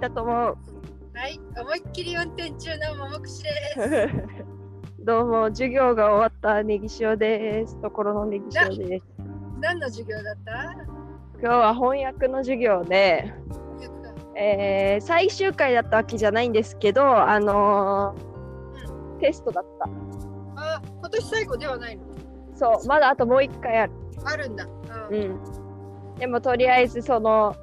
だと思う。はい、思いっきり運転中のももくしです。どうも、授業が終わったネギ塩です。ところのネギ塩です。何の授業だった？今日は翻訳の授業で、えー最終回だったわけじゃないんですけど、あのーテストだった。あ、今年最後ではないの？そう、まだあともう一回ある。あるんだ。う。うんん。でもとりあえずその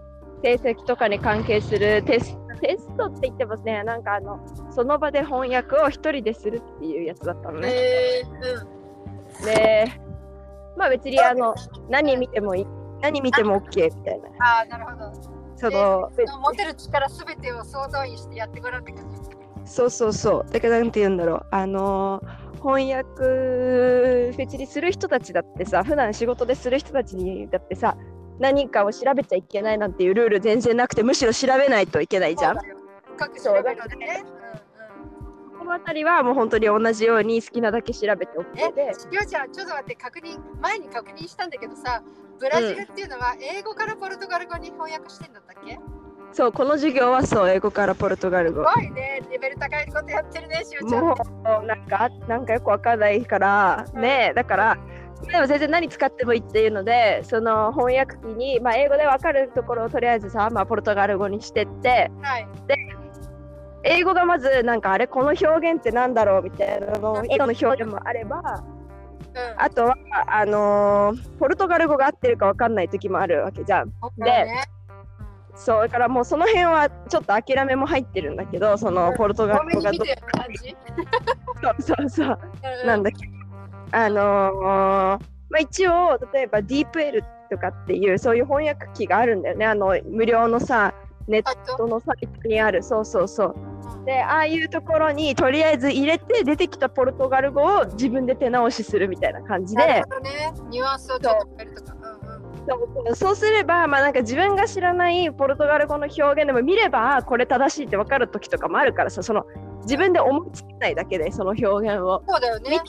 成績とかに関係するテステストって言ってますね。なんかあのその場で翻訳を一人でするっていうやつだったのね。えー、うん。で、まあ別にあの何見てもいい。何見ても OK みたいな。あーなるほど。その持てる力すべてを総動員してやってごらんって感じ。そうそうそう。だからなんて言うんだろう。あの翻訳別にする人たちだってさ、普段仕事でする人たちにだってさ、何かを調べちゃいけないなんていうルール全然なくて、むしろ調べないといけないじゃんそう。だよ深く調べるのでね。うんうん。この辺りはもう本当に同じように好きなだけ調べてえ OK で、、りょうちゃん、ちょっと待って、確認、前に確認したんだけどさ、ブラジルっていうのは英語からポルトガル語に翻訳してんだったっけ？そう、この授業はそう、英語からポルトガル語。すごいね、レベル高いことやってるね、しおちゃん。もうなんかなんかよくわかんないからねだからでも全然何使ってもいいっていうのでその翻訳機に、まあ、英語でわかるところをとりあえずさ、まあ、ポルトガル語にしてってはい。英語がまずなんかあれこの表現ってなんだろうみたいなの英語の表現もあればうん。あとはあのーポルトガル語が合ってるかわかんない時もあるわけじゃん。そうだね、そうだからもうその辺はちょっと諦めも入ってるんだけどそのポルトガル語がど。そうそうそう。うなんだっけあのーまあ、一応例えば DeepL とかっていうそういう翻訳機があるんだよねあの無料のさネットのサイトにあるそうそうそうでああいうところにとりあえず入れて出てきたポルトガル語を自分で手直しするみたいな感じでなるほどね。ニュアンスをちょっと変えるとか。うんうんそうそうすれば、まあ、なんか自分が知らないポルトガル語の表現でも見ればあこれ正しいって分かる時とかもあるからさその自分で思いつけないだけでその表現をそうだよね。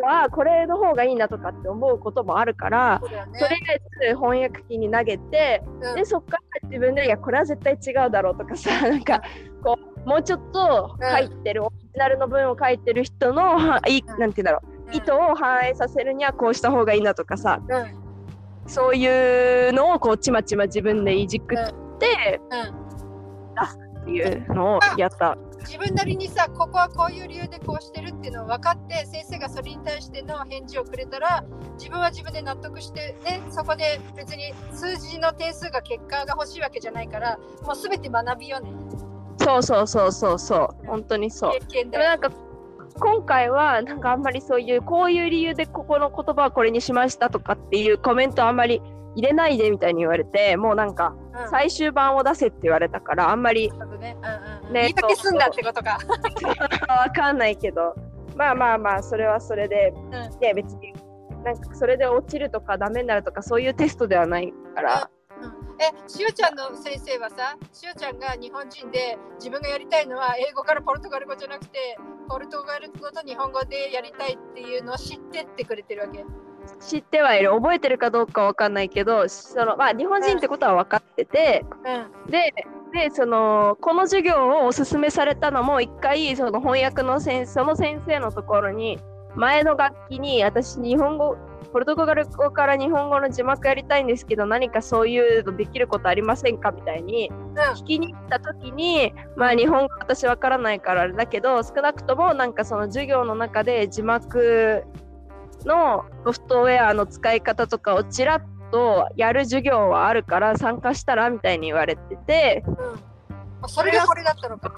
はこれの方がいいなとかって思うこともあるからとりあえず翻訳機に投げてうん。でそっから自分でいやこれは絶対違うだろうとかさ なんかこうもうちょっと書いてる、オリジナルの文を書いてる人のはいなんて言うんだろう意図を反映させるにはこうした方がいいなとかさうん。そういうのをこうちまちま自分でいじくってうん。っていうのをやった。自分なりにさここはこういう理由でこうしてるっていうのを分かって先生がそれに対しての返事をくれたら自分は自分で納得してねそこで別に数字の点数が結果が欲しいわけじゃないからもう全て学びよね。そうそうそうそうそう。本当にそう。経験だでもなんか今回はなんかあんまりそういうこういう理由でここの言葉はこれにしましたとかっていうコメントあんまり入れないでみたいに言われてもうなんかうん。最終版を出せって言われたからあんまりうんうん。ね言い訳すんだってことか。わかんないけど。まあまあまあそれはそれで、ん。で別になんかそれで落ちるとかダメになるとかそういうテストではないから、えしおちゃんの先生はさしおちゃんが日本人で自分がやりたいのは英語からポルトガル語じゃなくてポルトガル語と日本語でやりたいっていうのを知ってってくれてるわけ？知ってはいる。覚えてるかどうかわかんないけどその、まあ、日本人ってことは分かってて、うん。ででそのこの授業をおすすめされたのも一回その翻訳の先その先生のところに前の楽器に私日本語ポルトガル語から日本語の字幕やりたいんですけど何かそういうのできることありませんかみたいに聞きに行った時にまあ日本語私わからないからあれだけど少なくともなんかその授業の中で字幕のソフトウェアの使い方とかをちらっとやる授業はあるから参加したらみたいに言われてて。うん。あそれがこれだったのか。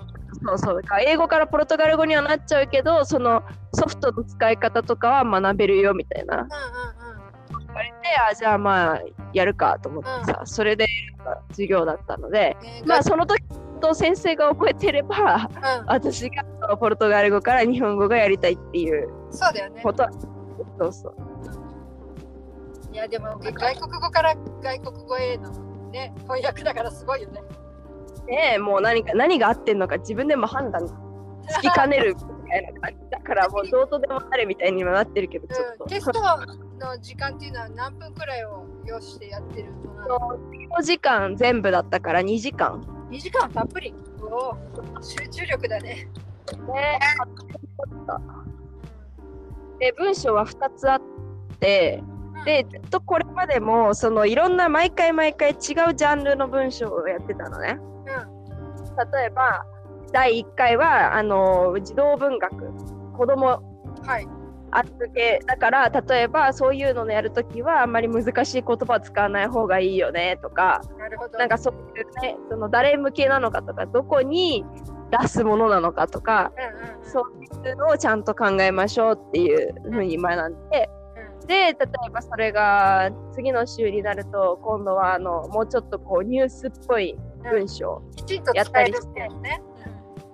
そうそう。だから英語からポルトガル語にはなっちゃうけどそのソフトの使い方とかは学べるよみたいな。うんうんうん。言われてあじゃあまあやるかと思ってさ、それで授業だったので。えーまあその時と先生が覚えてれば私がそのポルトガル語から日本語がやりたいっていううん、そうだよね。ことはそうそう。いやでも外国語から外国語へのね翻訳だからすごいよね。ねえもう何か何が合ってんのか自分でも判断 つきかねるみたいな感じだから もうどうとでもなれみたいに今なってるけどちょっと、うん、テストの時間っていうのは何分くらいを要してやってるの？なの4時間全部だったから2時間。2時間たっぷり。おー集中力だね。ねで文章は2つあってでずっとこれまでもそのいろんな毎回毎回違うジャンルの文章をやってたのね。例えば第1回はあの児童文学子供うん。はい。預けだから例えばそういうのやるときはあんまり難しい言葉を使わない方がいいよねとかなるほど。なんかそういうねその誰向けなのかとかどこに出すものなのかとかうんうんうん。そういうのをちゃんと考えましょうっていうふうに学んでで例えばそれが次の週になると今度はあのもうちょっとこうニュースっぽい文章きちんと伝えるっていうね。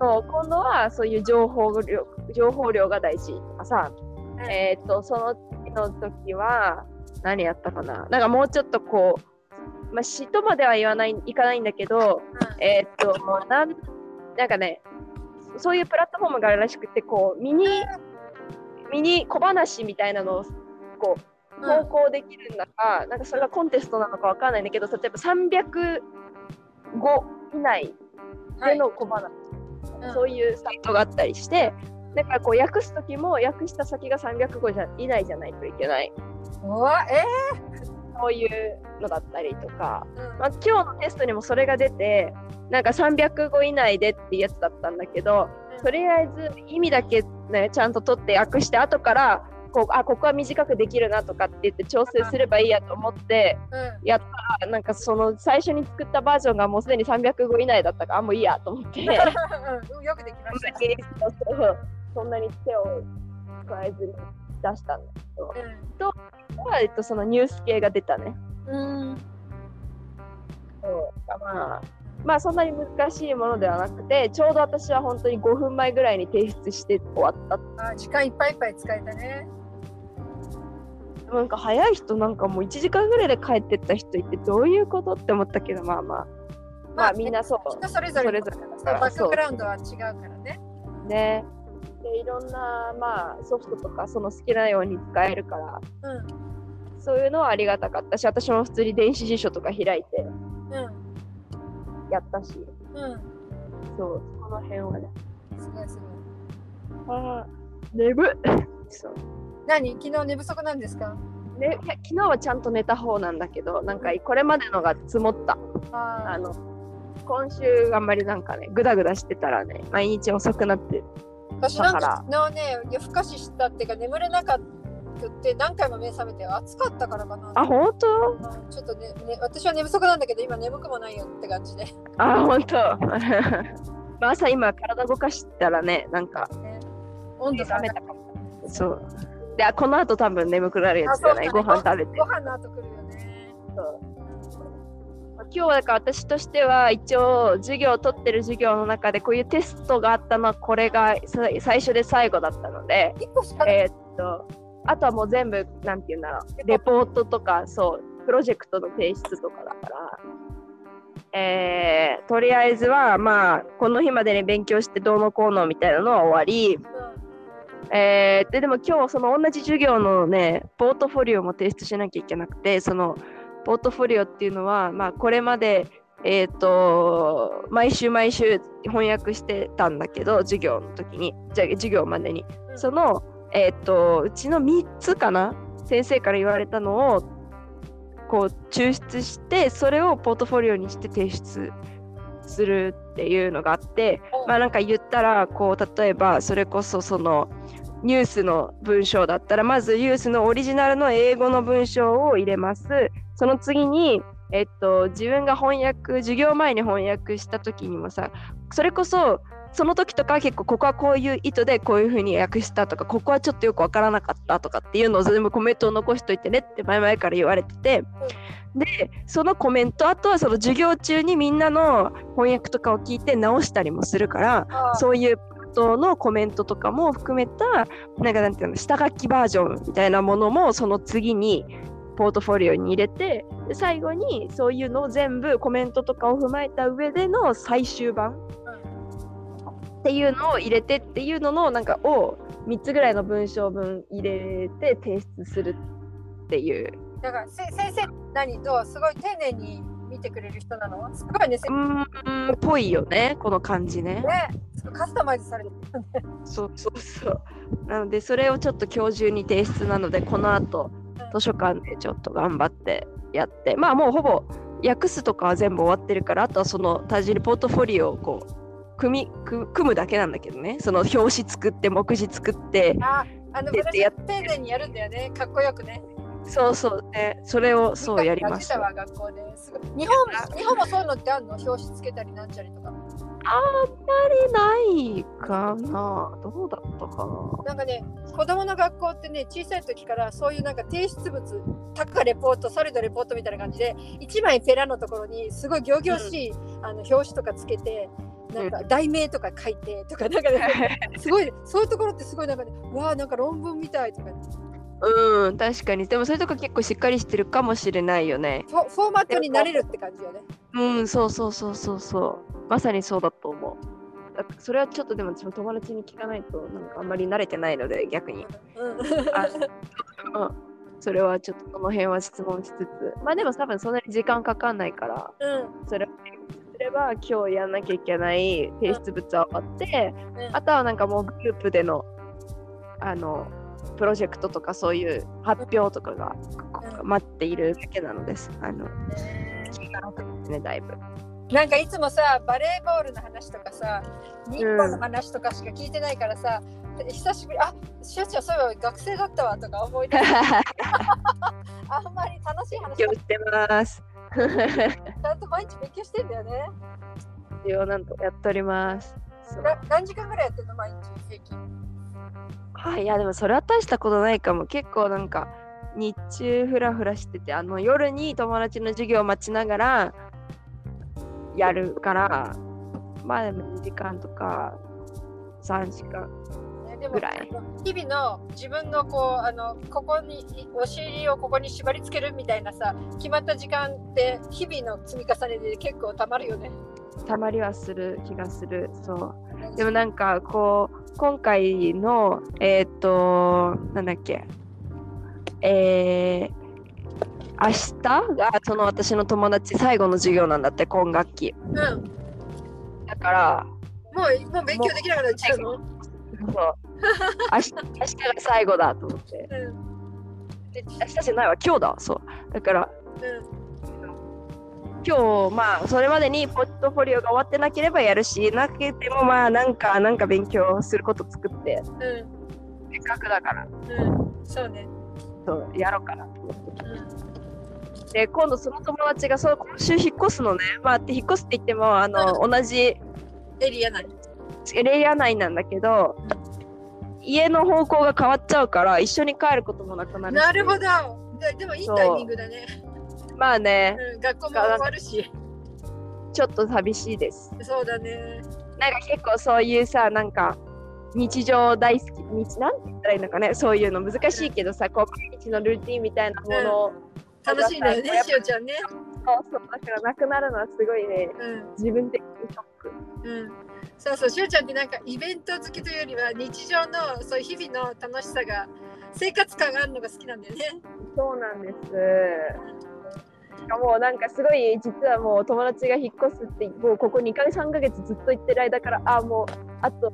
と今度はそういう情報量情報量が大事。とかさうん。えっ、と、その次の時は、何やったかな。なんかもうちょっとこう、まあ、詩とまでは言わない、いかないんだけど、えっ、と、もうなん、なんかね、そういうプラットフォームがあるらしくて、こう、ミニ、ミニ小話みたいなのを、こう、うん。投稿できるんだか、なんかそれがコンテストなのかわかんないんだけど、例えば300語以内での小話、うん。そういうサイトがあったりして、だからこう訳す時も訳した先が300語じゃ以内じゃないといけない。うわえそういうのだったりとか、ーまあ、今日のテストにもそれが出て、なんか300語以内でっていうやつだったんだけど、とりあえず意味だけ、ね、ちゃんと取って訳して、後からこうあここは短くできるなとかって言って調整すればいいやと思ってうんやったら、なんかその最初に作ったバージョンがもうすでに300語以内だったから、あもういいやと思って。うんよくできました。そんなに手を加えずに出したんだけど、まあえっと、そのニュース系が出たね。うん。そうまあ、まあそんなに難しいものではなくて、ちょうど私は本当に5分前ぐらいに提出して終わった。あ時間いっぱいいっぱい使えたね。なんか早い人なんかもう1時間ぐらいで帰ってった人いてどういうことって思ったけど、まあまあ、まあみんなそう。人それぞれバックグラウンドは違うからね。ね。で、いろんな、まあ、ソフトとかその好きなように使えるから、うんそういうのはありがたかったし、私も普通に電子辞書とか開いてうんやったし、うん。そう、この辺はね。すごいすごい。ああ、眠っそう。何？昨日寝不足なんですか？ね、昨日はちゃんと寝た方なんだけど、なんかこれまでのが積もった。ああの、今週あんまりなんかね、ぐだぐだしてたらね、毎日遅くなってる。私なんだか昨日ね夜更かししたっていうか眠れなかって何回も目覚めて暑かったからかな。あ、本当？うんちょっとねね私は寝不足なんだけど今眠くもないよって感じで。あ、本当 まあ朝今体動かしたらね、なんかね温度が冷めたかも。そう。で、あこの後多分眠くなるやつじゃない、ねご飯食べてご。飯の後来るよね。今日はだから私としては一応授業を取ってる授業の中でこういうテストがあったのはこれがさ最初で最後だったので。えーっとあとはもう全部なんていうんだろうレポートとかそうプロジェクトの提出とかだから、えーとりあえずはまあこの日までに勉強してどうのこうのみたいなのは終わり、えーででも今日その同じ授業のねポートフォリオも提出しなきゃいけなくてそのポートフォリオっていうのは、まあ、これまで、えー、と毎週毎週翻訳してたんだけど授業の時に。じゃ授業までに、うん。その、えー、とうちの3つかな？先生から言われたのをこう抽出してそれをポートフォリオにして提出するっていうのがあって、うんまあなんか言ったらこう例えばそれこそそのニュースの文章だったらまずニュースのオリジナルの英語の文章を入れます。その次にえっと自分が翻訳授業前に翻訳した時にもさそれこそその時とかは結構ここはこういう意図でこういうふうに訳したとかここはちょっとよくわからなかったとかっていうのを全部コメントを残しといてねって前々から言われてて、でそのコメントあとはその授業中にみんなの翻訳とかを聞いて直したりもするからそういうことのコメントとかも含めたなんかなんていうの下書きバージョンみたいなものもその次にポートフォリオに入れてで最後にそういうのを全部コメントとかを踏まえた上での最終版っていうのを入れてっていうののなんかを3つぐらいの文章分入れて提出するっていうだからせ先生何とすごい丁寧に見てくれる人なの？すごいね、せうーん、ぽいよね、この感じね。ねカスタマイズされてるよね。そうそうそう。なので、それをちょっと今日中に提出なので、この後、図書館でちょっと頑張ってやって、まあもうほぼ訳すとかは全部終わってるから、あとはその多字にポートフォリオをこう、組み組組むだけなんだけどね、その表紙作って、目次作って、あ、あの、で私や丁寧にやるんだよね。かっこよくね。そうそうね、それをそうやりますやって。たわ、学校です日本、日本もそういうのってあるの？表紙つけたりなんちゃりとか。あんまりないかな。どうだったかな。なんかね、子供の学校ってね、小さい時からそういうなんか提出物、タカレポート、ソリドレポートみたいな感じで、1枚ペラのところにすごい仰々しい、あの表紙とかつけて、なんか題名とか書いてとか、なんかね、すごい、そういうところってすごいなんかね、わあ、なんか論文みたいとか、うん、確かに。でもそういうとこ結構しっかりしてるかもしれないよね。フォフォーマットになれるって感じよね。うん、そうそうそうそうそう。まさにそうだと思う。だそれはちょっとでも私も友達に聞かないとなんかあんまり慣れてないので逆に。うん。あ うん、それはちょっとその辺は質問しつつ。まあでも多分そんなに時間かかんないから、うん。それをすれば今日やんなきゃいけない提出物は終わって、うんあとはなんかもうグループでのあのプロジェクトとかそういう発表とかがうん待っているだけなのです。あの気が楽ですね、だいぶ。なんかいつもさバレーボールの話とかさ日本の話とかしか聞いてないからさ、久しぶりあしおちゃんそういえば学生だったわとか思い出して あんまり楽しい話気をしてます。ちゃんと毎日勉強してんだよね一応なんとやっております。何時間ぐらいやってんの毎日平均はい、いやでもそれは大したことないかも。結構なんか日中フラフラしてて、あの夜に友達の授業を待ちながらやるから、まあでも2時間とか3時間。ねでもぐらい日々の自分のこうあのここにお尻をここに縛り付けるみたいなさ決まった時間って日々の積み重ねで結構たまるよね。たまりはする気がする。そう。でもなんかこう、今回の、えっ、と、なんだっけ、えー、明日がその私の友達最後の授業なんだって、今学期。うん。だから、もうもう勉強できなくなっちゃうの？そう。明日明日が最後だと思って。うん。で明日じゃないわ、今日だわ。そう。だから、うん。今日、まあ、それまでにポットフォリオが終わってなければやるし、なけても、まあ、なんか、なんか勉強すること作って、うせっかくだから、ん。うん。そうね。そう、やろうかなと思って。うん。で、今度その友達がそう今週引っ越すのね。まあ、引っ越すって言っても、あの、同じエリア内。レイヤー内なんだけど、家の方向が変わっちゃうから、一緒に帰ることもなくなるし。なるほど。ででもいいタイミングだね。まあね、うん。学校も終わるし。ちょっと寂しいです。そうだね。なんか結構そういうさ、なんか、日常大好き、日なんて言ったらいいのかね、そういうの難しいけどさ、こう毎日のルーティンみたいなものを、楽しいんだよね、しおちゃんね。そうそうだからなくなるのはすごいね、うん。自分的にショック。うん。そうそう、しおちゃんってなんかイベント好きというよりは日常のそういう日々の楽しさが生活感があるのが好きなんだよね。そうなんです。もなんかすごい実はもう友達が引っ越すってもうここ2ヶ月3ヶ月ずっと言ってる間からあもうあと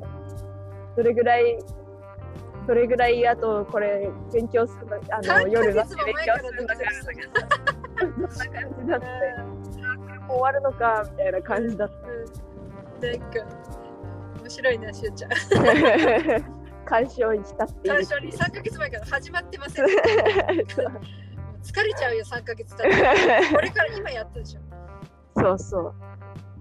どれぐらいどれぐらいあとこれ勉強するのあの3夜は勉強するのかそんな感じだってもう終わるのかみたいな感じだっうん。なんか面白いな、しおちゃん。た干渉にしたっている最初に3ヶ月前から始まってません。疲れちゃうよ、3ヶ月経って。これから今やったでしょ。そうそう。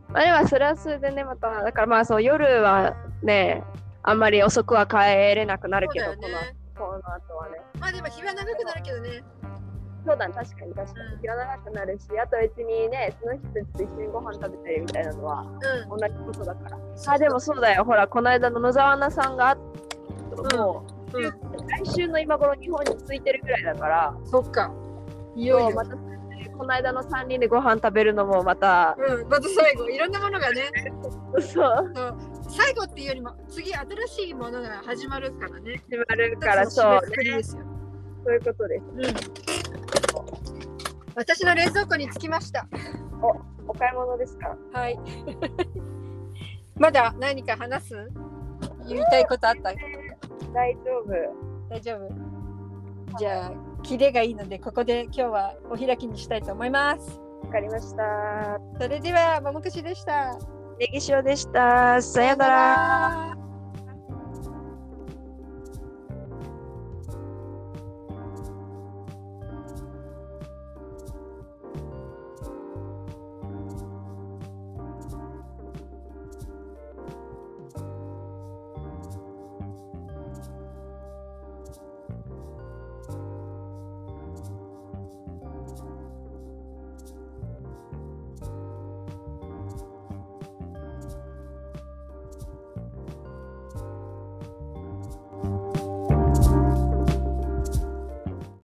まあでもそれはそれでね、また、だからまあそう夜はね、あんまり遅くは帰れなくなるけど、ねこのこの後はね。まあでも日は長くなるけどね。そうだね、確かに確かに。うん気が長くなるし、あと別にね、その人たちと一緒にご飯食べたりみたいなのはうん。同じことだから。あ、でもそうだよ、ほら、この間の野沢菜さんが、もう、うん来週の今頃日本に着いてるぐらいだから、そっか。いよまたこの間の3人でご飯食べるのもまた、うん、また最後、いろんなものがね、そう、最後っていうよりも、次、新しいものが始まるからね。始まるから、そうね、ですよ。そういうことです。うん。私の冷蔵庫に着きました。お買い物ですか？はい。まだ何か話す？言いたいことあった？大丈夫。大丈夫じゃあ、キレがいいので、ここで今日はお開きにしたいと思います。わかりました。それでは、ももくしでした。ネギ塩でした。さよなら。ら。